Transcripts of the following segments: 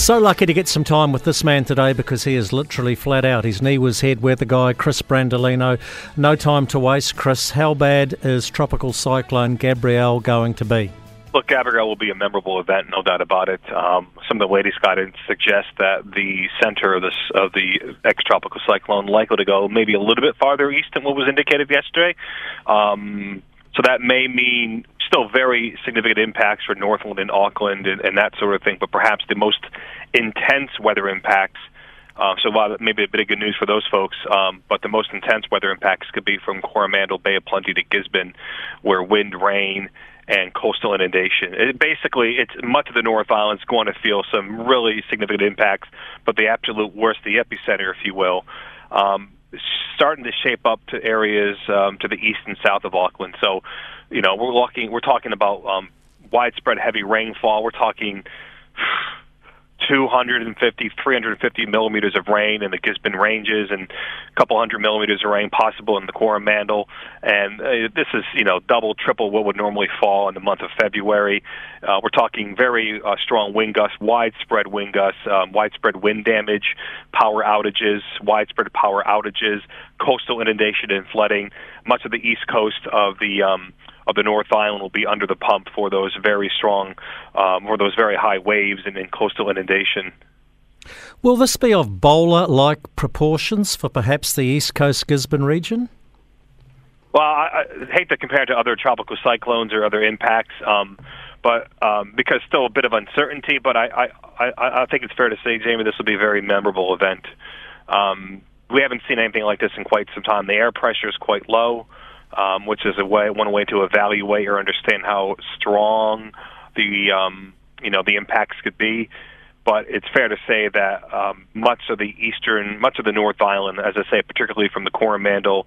So lucky to get some time with this man today because he is literally flat out. His NIWA's head weather guy, Chris Brandolino. No time to waste, Chris. How bad is Tropical Cyclone Gabrielle going to be? Look, Gabrielle will be a memorable event, no doubt about it. Um, some of the latest guidance suggests that the center of, this, of the ex-tropical cyclone likely to go maybe a little bit farther east than what was indicated yesterday. Um, so that may mean still very significant impacts for Northland and Auckland and, and that sort of thing, but perhaps the most intense weather impacts. Uh, so maybe a bit of good news for those folks, um, but the most intense weather impacts could be from Coromandel, Bay of Plenty to Gisborne, where wind, rain, and coastal inundation. It basically, it's much of the North Island is going to feel some really significant impacts, but the absolute worst, the epicenter, if you will, um, starting to shape up to areas um, to the east and south of Auckland. So, you know, we're looking, we're talking about um, widespread heavy rainfall. We're talking 250, 350 millimeters of rain in the Gisborne Ranges and a couple hundred millimeters of rain possible in the Coromandel. And uh, this is, you know, double, triple what would normally fall in the month of February. Uh, we're talking very uh, strong wind gusts, widespread wind gusts, um, widespread wind damage, power outages, widespread power outages, coastal inundation and flooding. Much of the east coast of the um, of the North Island will be under the pump for those very strong, um, or those very high waves and, and coastal inundation. Will this be of Bola like proportions for perhaps the East Coast Gisborne region? Well, I, I hate to compare it to other tropical cyclones or other impacts, um, but um, because still a bit of uncertainty. But I, I, I, I think it's fair to say, Jamie, this will be a very memorable event. Um, we haven't seen anything like this in quite some time. The air pressure is quite low um, which is a way one way to evaluate or understand how strong the um, you know the impacts could be. But it's fair to say that um, much of the eastern, much of the North Island, as I say, particularly from the Coromandel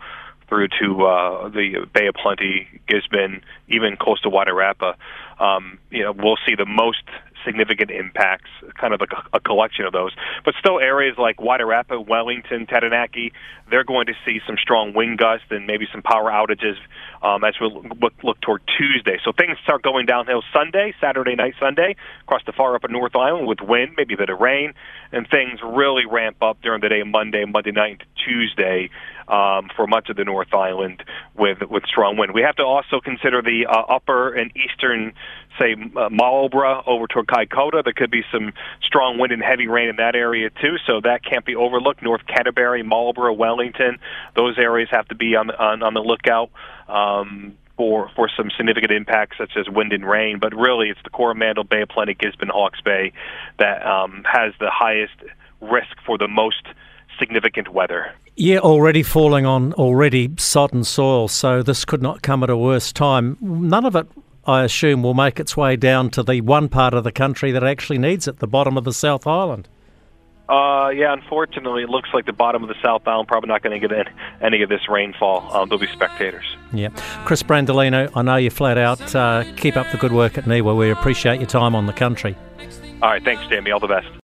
through to uh, the Bay of Plenty, Gisborne, even coastal Wairarapa, um, you know, we'll see the most significant impacts, kind of a, a collection of those. But still, areas like Wairarapa, Wellington, Taranaki, they're going to see some strong wind gusts and maybe some power outages um, as we look, look toward Tuesday. So things start going downhill Sunday, Saturday night, Sunday, across the far upper North Island with wind, maybe a bit of rain, and things really ramp up during the day, Monday, Monday night, Tuesday um, for much of the North Island with with strong wind. We have to also consider the uh, upper and eastern, say uh, Marlborough over toward Kaikoura. There could be some strong wind and heavy rain in that area too, so that can't be overlooked. North Canterbury, Marlborough, Wellington, those areas have to be on on, on the lookout. Um, for for some significant impacts such as wind and rain, but really it's the Coromandel Bay Plenty, Gisborne, Hawke's Bay that um, has the highest risk for the most significant weather. Yeah, already falling on already sodden soil, so this could not come at a worse time. None of it, I assume, will make its way down to the one part of the country that actually needs it, the bottom of the South Island. Uh, yeah, unfortunately, it looks like the bottom of the South Island probably not going to get any of this rainfall. Um, there'll be spectators. Yeah. Chris Brandolino, I know you're flat out. Uh, keep up the good work at NIWA. We appreciate your time on the country. All right, thanks, Jamie. All the best.